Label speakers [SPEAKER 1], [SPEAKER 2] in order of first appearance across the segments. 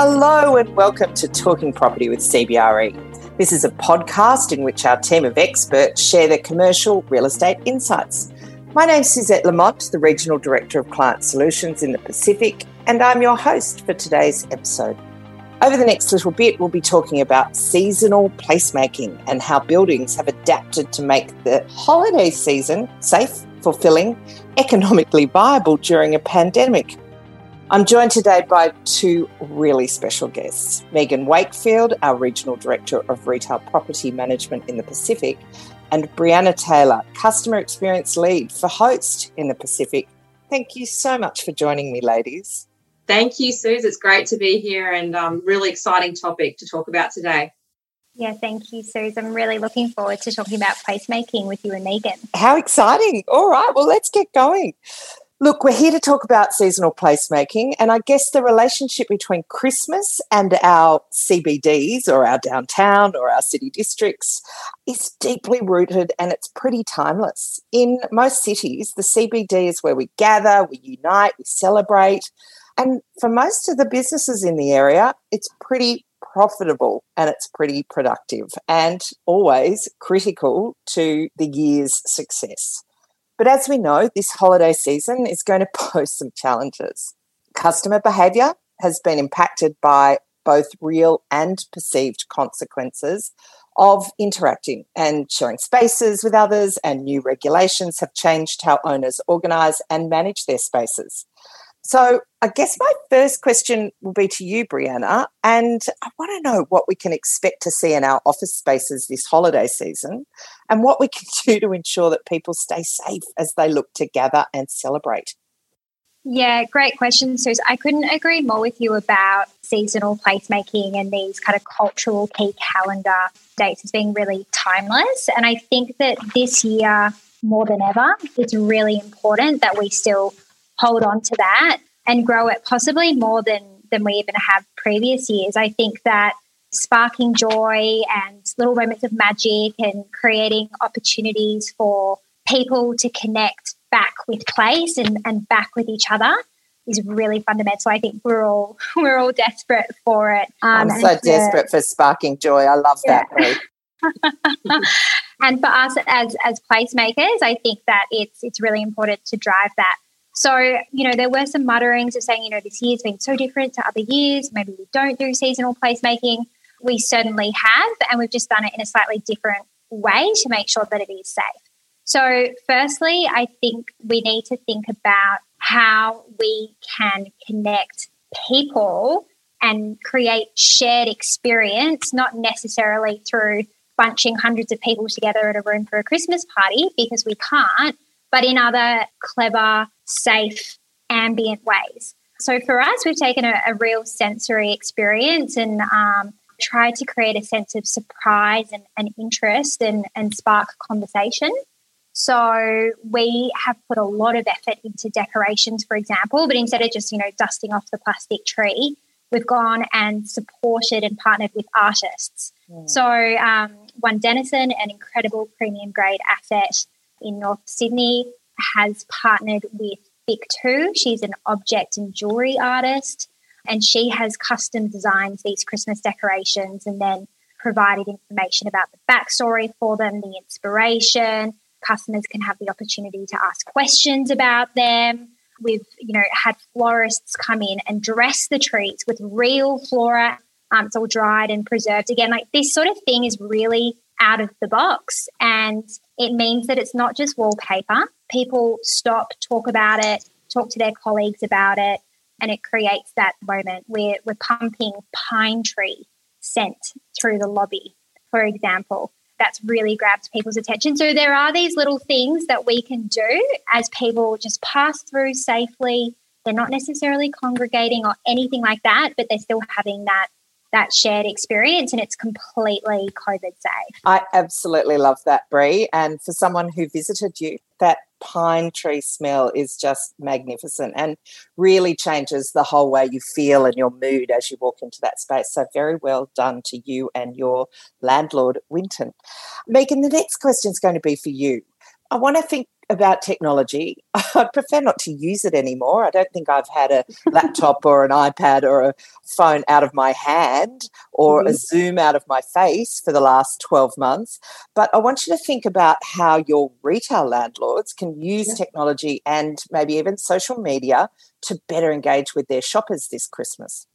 [SPEAKER 1] Hello and welcome to Talking Property with CBRE. This is a podcast in which our team of experts share their commercial real estate insights. My name is Suzette Lamont, the Regional Director of Client Solutions in the Pacific, and I'm your host for today's episode. Over the next little bit, we'll be talking about seasonal placemaking and how buildings have adapted to make the holiday season safe, fulfilling, economically viable during a pandemic. I'm joined today by two really special guests Megan Wakefield, our Regional Director of Retail Property Management in the Pacific, and Brianna Taylor, Customer Experience Lead for Host in the Pacific. Thank you so much for joining me, ladies.
[SPEAKER 2] Thank you, Suze. It's great to be here and um, really exciting topic to talk about today.
[SPEAKER 3] Yeah, thank you, Suze. I'm really looking forward to talking about placemaking with you and Megan.
[SPEAKER 1] How exciting. All right, well, let's get going. Look, we're here to talk about seasonal placemaking, and I guess the relationship between Christmas and our CBDs or our downtown or our city districts is deeply rooted and it's pretty timeless. In most cities, the CBD is where we gather, we unite, we celebrate. And for most of the businesses in the area, it's pretty profitable and it's pretty productive and always critical to the year's success. But as we know, this holiday season is going to pose some challenges. Customer behaviour has been impacted by both real and perceived consequences of interacting and sharing spaces with others, and new regulations have changed how owners organise and manage their spaces. So, I guess my first question will be to you, Brianna, and I want to know what we can expect to see in our office spaces this holiday season and what we can do to ensure that people stay safe as they look to gather and celebrate.
[SPEAKER 3] Yeah, great question, Suze. I couldn't agree more with you about seasonal placemaking and these kind of cultural key calendar dates as being really timeless. And I think that this year, more than ever, it's really important that we still hold on to that and grow it possibly more than than we even have previous years. I think that sparking joy and little moments of magic and creating opportunities for people to connect back with place and, and back with each other is really fundamental. I think we're all we're all desperate for it.
[SPEAKER 1] Um, I'm so desperate for sparking joy. I love yeah. that.
[SPEAKER 3] and for us as as placemakers, I think that it's it's really important to drive that so, you know, there were some mutterings of saying, you know, this year's been so different to other years. Maybe we don't do seasonal placemaking. We certainly have, and we've just done it in a slightly different way to make sure that it is safe. So, firstly, I think we need to think about how we can connect people and create shared experience, not necessarily through bunching hundreds of people together at a room for a Christmas party, because we can't, but in other clever, safe, ambient ways. So for us, we've taken a, a real sensory experience and um, tried to create a sense of surprise and, and interest and, and spark conversation. So we have put a lot of effort into decorations, for example, but instead of just, you know, dusting off the plastic tree, we've gone and supported and partnered with artists. Mm. So um, One Denison, an incredible premium grade asset in North Sydney, has partnered with Vic Two. She's an object and jewelry artist, and she has custom designed these Christmas decorations and then provided information about the backstory for them, the inspiration. Customers can have the opportunity to ask questions about them. We've, you know, had florists come in and dress the trees with real flora. Um, it's all dried and preserved. Again, like this sort of thing is really out of the box. And it means that it's not just wallpaper. People stop, talk about it, talk to their colleagues about it, and it creates that moment where we're pumping pine tree scent through the lobby, for example. That's really grabs people's attention. So there are these little things that we can do as people just pass through safely. They're not necessarily congregating or anything like that, but they're still having that that shared experience and it's completely COVID safe.
[SPEAKER 1] I absolutely love that, Brie. And for someone who visited you, that pine tree smell is just magnificent and really changes the whole way you feel and your mood as you walk into that space. So, very well done to you and your landlord, Winten. Megan, the next question is going to be for you. I want to think about technology. I'd prefer not to use it anymore. I don't think I've had a laptop or an iPad or a phone out of my hand or mm-hmm. a Zoom out of my face for the last 12 months. But I want you to think about how your retail landlords can use yeah. technology and maybe even social media to better engage with their shoppers this Christmas.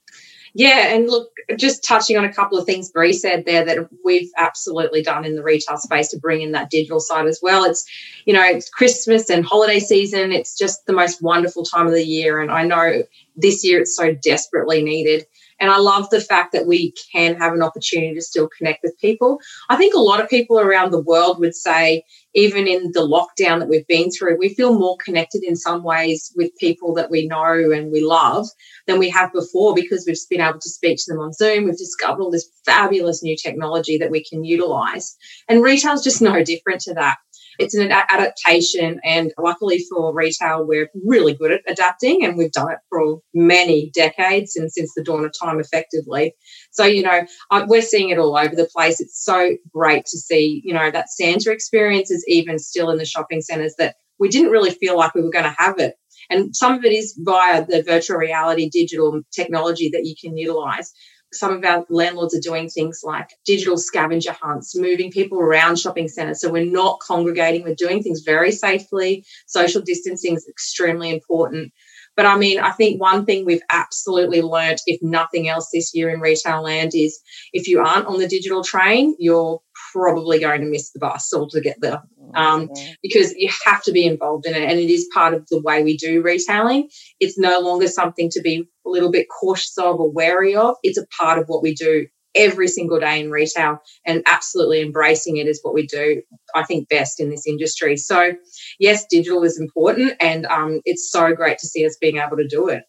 [SPEAKER 2] Yeah, and look, just touching on a couple of things Bree said there that we've absolutely done in the retail space to bring in that digital side as well. It's, you know, it's Christmas and holiday season. It's just the most wonderful time of the year. And I know this year it's so desperately needed. And I love the fact that we can have an opportunity to still connect with people. I think a lot of people around the world would say, even in the lockdown that we've been through, we feel more connected in some ways with people that we know and we love than we have before because we've been able to speak to them on Zoom. We've discovered all this fabulous new technology that we can utilize. And retail is just no different to that it's an adaptation. And luckily for retail, we're really good at adapting and we've done it for many decades and since the dawn of time effectively. So, you know, we're seeing it all over the place. It's so great to see, you know, that Santa experience is even still in the shopping centres that we didn't really feel like we were going to have it. And some of it is via the virtual reality digital technology that you can utilize some of our landlords are doing things like digital scavenger hunts, moving people around shopping centres. So we're not congregating, we're doing things very safely. Social distancing is extremely important. But I mean, I think one thing we've absolutely learnt, if nothing else this year in retail land, is if you aren't on the digital train, you're probably going to miss the bus altogether um, because you have to be involved in it. And it is part of the way we do retailing. It's no longer something to be a little bit cautious of or wary of. It's a part of what we do every single day in retail and absolutely embracing it is what we do, I think, best in this industry. So, yes, digital is important and um, it's so great to see us being able to do it.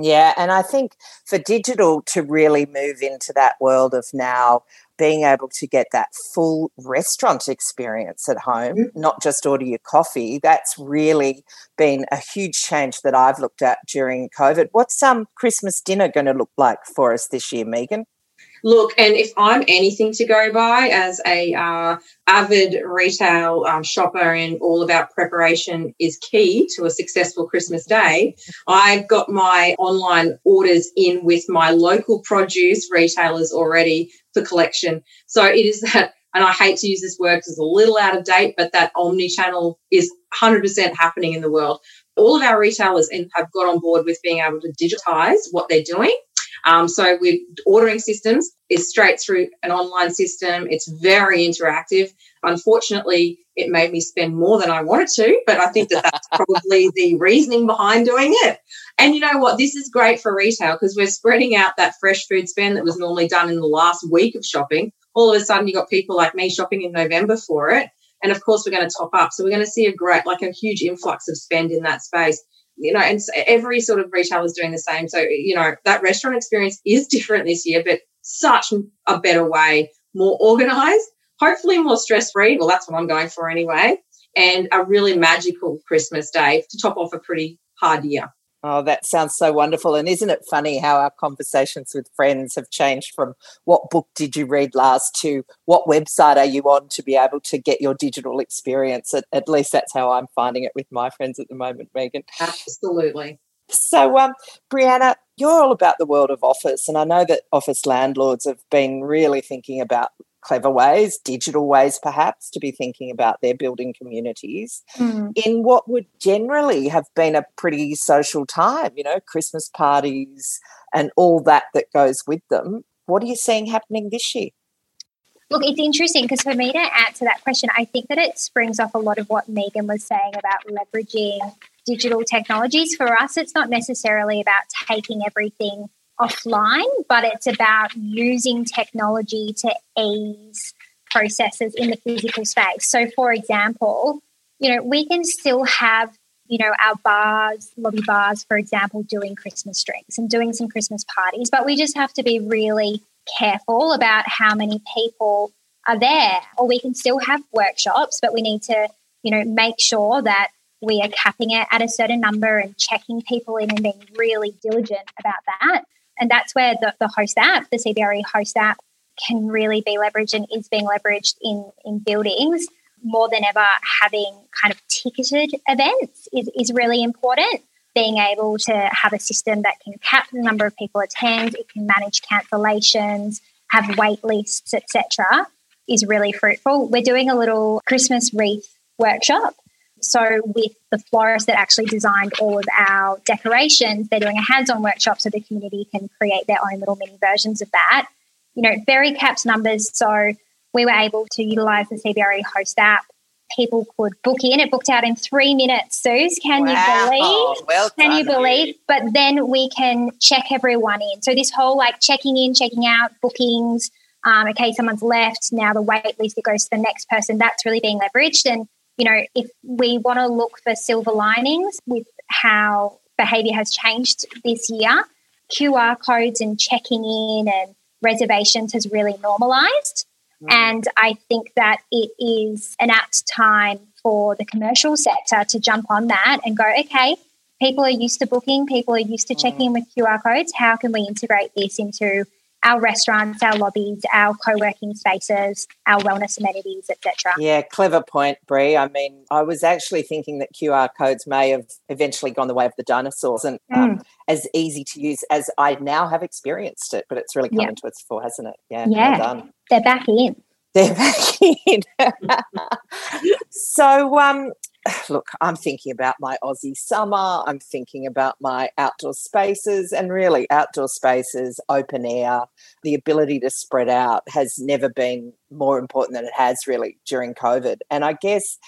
[SPEAKER 1] Yeah, and I think for digital to really move into that world of now being able to get that full restaurant experience at home, mm-hmm. not just order your coffee, that's really been a huge change that I've looked at during COVID. What's some um, Christmas dinner going to look like for us this year, Megan?
[SPEAKER 2] Look, and if I'm anything to go by as a uh, avid retail um, shopper and all about preparation is key to a successful Christmas day, I've got my online orders in with my local produce retailers already for collection. So it is that, and I hate to use this word because it's a little out of date, but that omni channel is 100% happening in the world. All of our retailers have got on board with being able to digitize what they're doing um, so with ordering systems is straight through an online system. It's very interactive. Unfortunately, it made me spend more than I wanted to, but I think that that's probably the reasoning behind doing it. And you know what? This is great for retail because we're spreading out that fresh food spend that was normally done in the last week of shopping. All of a sudden, you got people like me shopping in November for it. And of course, we're going to top up. So we're going to see a great, like a huge influx of spend in that space you know, and every sort of retailer is doing the same. So, you know, that restaurant experience is different this year, but such a better way, more organized, hopefully more stress free. Well, that's what I'm going for anyway. And a really magical Christmas day to top off a pretty hard year.
[SPEAKER 1] Oh, that sounds so wonderful. And isn't it funny how our conversations with friends have changed from what book did you read last to what website are you on to be able to get your digital experience? At, at least that's how I'm finding it with my friends at the moment, Megan.
[SPEAKER 2] Absolutely.
[SPEAKER 1] So, um, Brianna, you're all about the world of office, and I know that office landlords have been really thinking about clever ways, digital ways perhaps, to be thinking about their building communities mm. in what would generally have been a pretty social time, you know, Christmas parties and all that that goes with them. What are you seeing happening this year?
[SPEAKER 3] Look, it's interesting because for me to answer that question, I think that it springs off a lot of what Megan was saying about leveraging digital technologies. For us, it's not necessarily about taking everything offline, but it's about using technology to ease processes in the physical space. So, for example, you know, we can still have, you know, our bars, lobby bars, for example, doing Christmas drinks and doing some Christmas parties, but we just have to be really careful about how many people are there. Or we can still have workshops, but we need to, you know, make sure that we are capping it at a certain number and checking people in and being really diligent about that. And that's where the, the host app, the CBRE host app, can really be leveraged and is being leveraged in, in buildings more than ever having kind of ticketed events is, is really important. Being able to have a system that can cap the number of people attend, it can manage cancellations, have wait lists, etc., is really fruitful. We're doing a little Christmas wreath workshop. So, with the florist that actually designed all of our decorations, they're doing a hands on workshop so the community can create their own little mini versions of that. You know, very capped numbers. So, we were able to utilize the CBRE host app. People could book in. It booked out in three minutes. Suze, can wow. you believe?
[SPEAKER 1] Well
[SPEAKER 3] can you believe? But then we can check everyone in. So this whole like checking in, checking out, bookings. Um, okay, someone's left. Now the wait list it goes to the next person. That's really being leveraged. And you know, if we want to look for silver linings with how behavior has changed this year, QR codes and checking in and reservations has really normalized. Mm. And I think that it is an apt time for the commercial sector to jump on that and go, okay, people are used to booking, people are used to mm. checking in with QR codes. How can we integrate this into our restaurants, our lobbies, our co-working spaces, our wellness amenities, etc.
[SPEAKER 1] Yeah, clever point, Brie. I mean, I was actually thinking that QR codes may have eventually gone the way of the dinosaurs and mm. um, as easy to use as I now have experienced it, but it's really come into its full, hasn't it?
[SPEAKER 3] Yeah, yeah, well they're back in.
[SPEAKER 1] They're back in. so, um, look, I'm thinking about my Aussie summer, I'm thinking about my outdoor spaces, and really, outdoor spaces, open air, the ability to spread out has never been more important than it has really during COVID. And I guess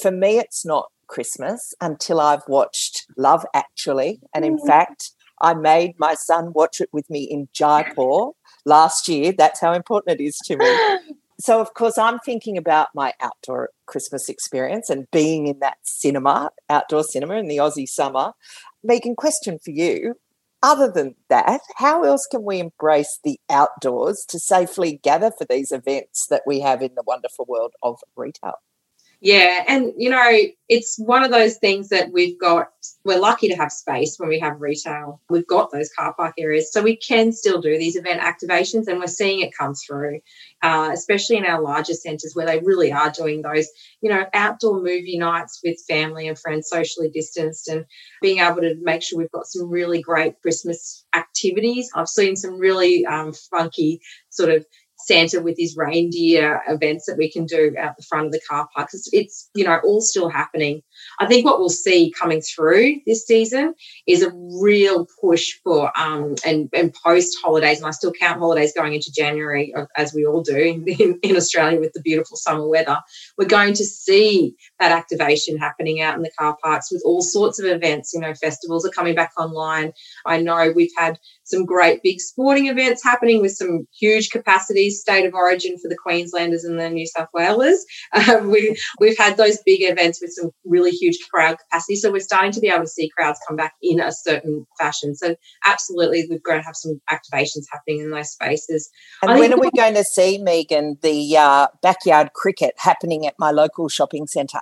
[SPEAKER 1] for me, it's not Christmas until I've watched Love Actually. And in mm. fact, I made my son watch it with me in Jaipur last year. That's how important it is to me. so of course i'm thinking about my outdoor christmas experience and being in that cinema outdoor cinema in the aussie summer megan question for you. Other than that how else can we embrace the outdoors to safely gather for these events that we have in the wonderful world of retail
[SPEAKER 2] yeah, and you know, it's one of those things that we've got. We're lucky to have space when we have retail. We've got those car park areas, so we can still do these event activations, and we're seeing it come through, uh, especially in our larger centres where they really are doing those, you know, outdoor movie nights with family and friends, socially distanced, and being able to make sure we've got some really great Christmas activities. I've seen some really um, funky sort of Santa with his reindeer events that we can do out the front of the car parks. It's, it's, you know, all still happening. I think what we'll see coming through this season is a real push for um, and, and post holidays, and I still count holidays going into January, as we all do in, in Australia with the beautiful summer weather. We're going to see that activation happening out in the car parks with all sorts of events. You know, festivals are coming back online. I know we've had some great big sporting events happening with some huge capacities, state of origin for the Queenslanders and the New South Whalers. Um, we, we've had those big events with some really huge crowd capacity. So we're starting to be able to see crowds come back in a certain fashion. So absolutely, we've got to have some activations happening in those spaces.
[SPEAKER 1] And when are we going to see, Megan, the uh, backyard cricket happening at my local shopping centre?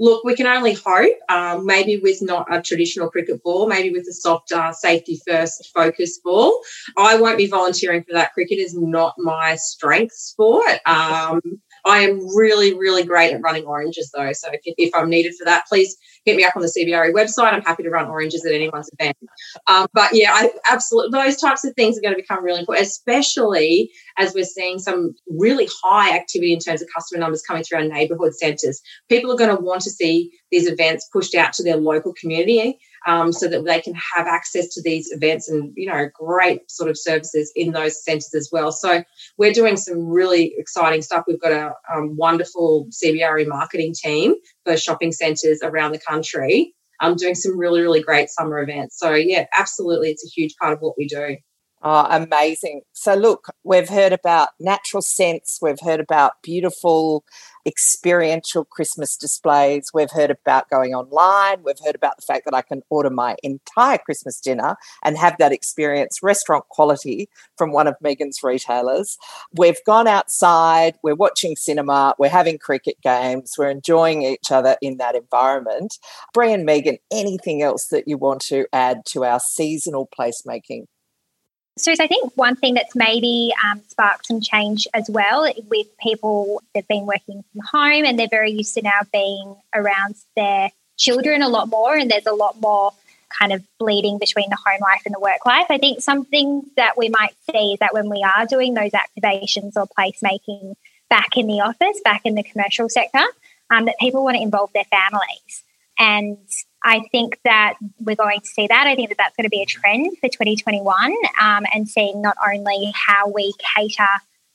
[SPEAKER 2] Look, we can only hope, um, maybe with not a traditional cricket ball, maybe with a soft uh, safety first focus ball. I won't be volunteering for that. Cricket is not my strength sport. Um, I am really, really great at running oranges though. So if, if I'm needed for that, please hit me up on the CBRE website. I'm happy to run oranges at anyone's event. Um, but yeah, I absolutely those types of things are going to become really important, especially as we're seeing some really high activity in terms of customer numbers coming through our neighbourhood centres. People are going to want to see these events pushed out to their local community um, so that they can have access to these events and you know great sort of services in those centres as well. So we're doing some really exciting stuff. We've got a um, wonderful CBRE marketing team for shopping centres around the country. Um, doing some really really great summer events. So yeah, absolutely, it's a huge part of what we do.
[SPEAKER 1] Oh, amazing. So, look, we've heard about natural scents, we've heard about beautiful experiential Christmas displays, we've heard about going online, we've heard about the fact that I can order my entire Christmas dinner and have that experience restaurant quality from one of Megan's retailers. We've gone outside, we're watching cinema, we're having cricket games, we're enjoying each other in that environment. Brian, Megan, anything else that you want to add to our seasonal placemaking?
[SPEAKER 3] So, I think one thing that's maybe um, sparked some change as well with people that've been working from home and they're very used to now being around their children a lot more, and there's a lot more kind of bleeding between the home life and the work life. I think something that we might see is that when we are doing those activations or placemaking back in the office, back in the commercial sector, um, that people want to involve their families. And I think that we're going to see that. I think that that's going to be a trend for 2021 um, and seeing not only how we cater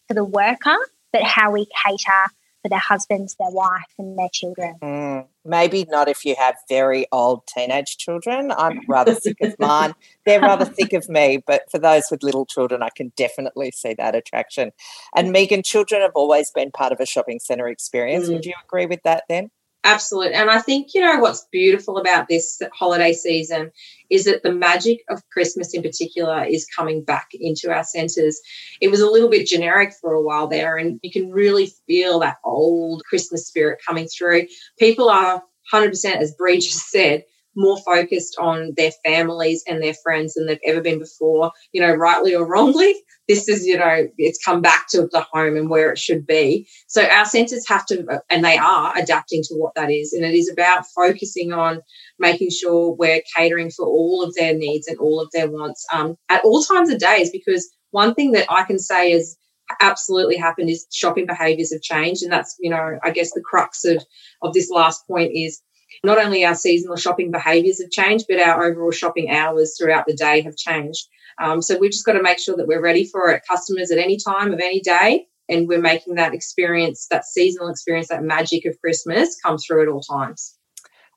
[SPEAKER 3] for the worker, but how we cater for their husbands, their wife, and their children.
[SPEAKER 1] Mm, maybe not if you have very old teenage children. I'm rather sick of mine. They're rather sick of me, but for those with little children, I can definitely see that attraction. And Megan, children have always been part of a shopping centre experience. Mm. Would you agree with that then?
[SPEAKER 2] Absolutely. And I think, you know, what's beautiful about this holiday season is that the magic of Christmas in particular is coming back into our centres. It was a little bit generic for a while there, and you can really feel that old Christmas spirit coming through. People are 100%, as Bree just said, more focused on their families and their friends than they've ever been before, you know, rightly or wrongly. This is, you know, it's come back to the home and where it should be. So our centres have to, and they are adapting to what that is. And it is about focusing on making sure we're catering for all of their needs and all of their wants um, at all times of days. Because one thing that I can say is, absolutely happened is shopping behaviors have changed and that's you know i guess the crux of of this last point is not only our seasonal shopping behaviours have changed, but our overall shopping hours throughout the day have changed. Um, so we've just got to make sure that we're ready for it, customers at any time of any day, and we're making that experience, that seasonal experience, that magic of Christmas come through at all times.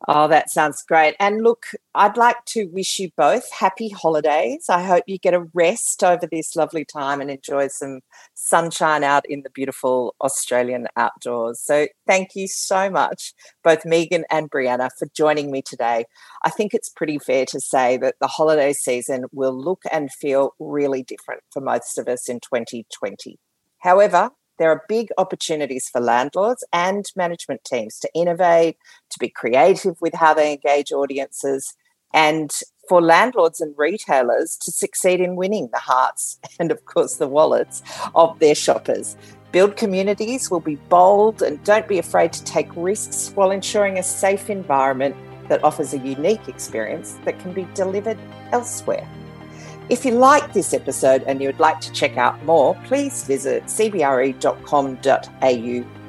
[SPEAKER 1] Oh, that sounds great. And look, I'd like to wish you both happy holidays. I hope you get a rest over this lovely time and enjoy some sunshine out in the beautiful Australian outdoors. So, thank you so much, both Megan and Brianna, for joining me today. I think it's pretty fair to say that the holiday season will look and feel really different for most of us in 2020. However, there are big opportunities for landlords and management teams to innovate, to be creative with how they engage audiences, and for landlords and retailers to succeed in winning the hearts and, of course, the wallets of their shoppers. Build communities will be bold and don't be afraid to take risks while ensuring a safe environment that offers a unique experience that can be delivered elsewhere. If you like this episode and you would like to check out more, please visit cbre.com.au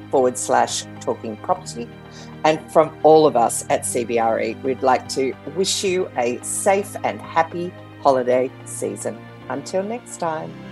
[SPEAKER 1] forward slash talking property. And from all of us at CBRE, we'd like to wish you a safe and happy holiday season. Until next time.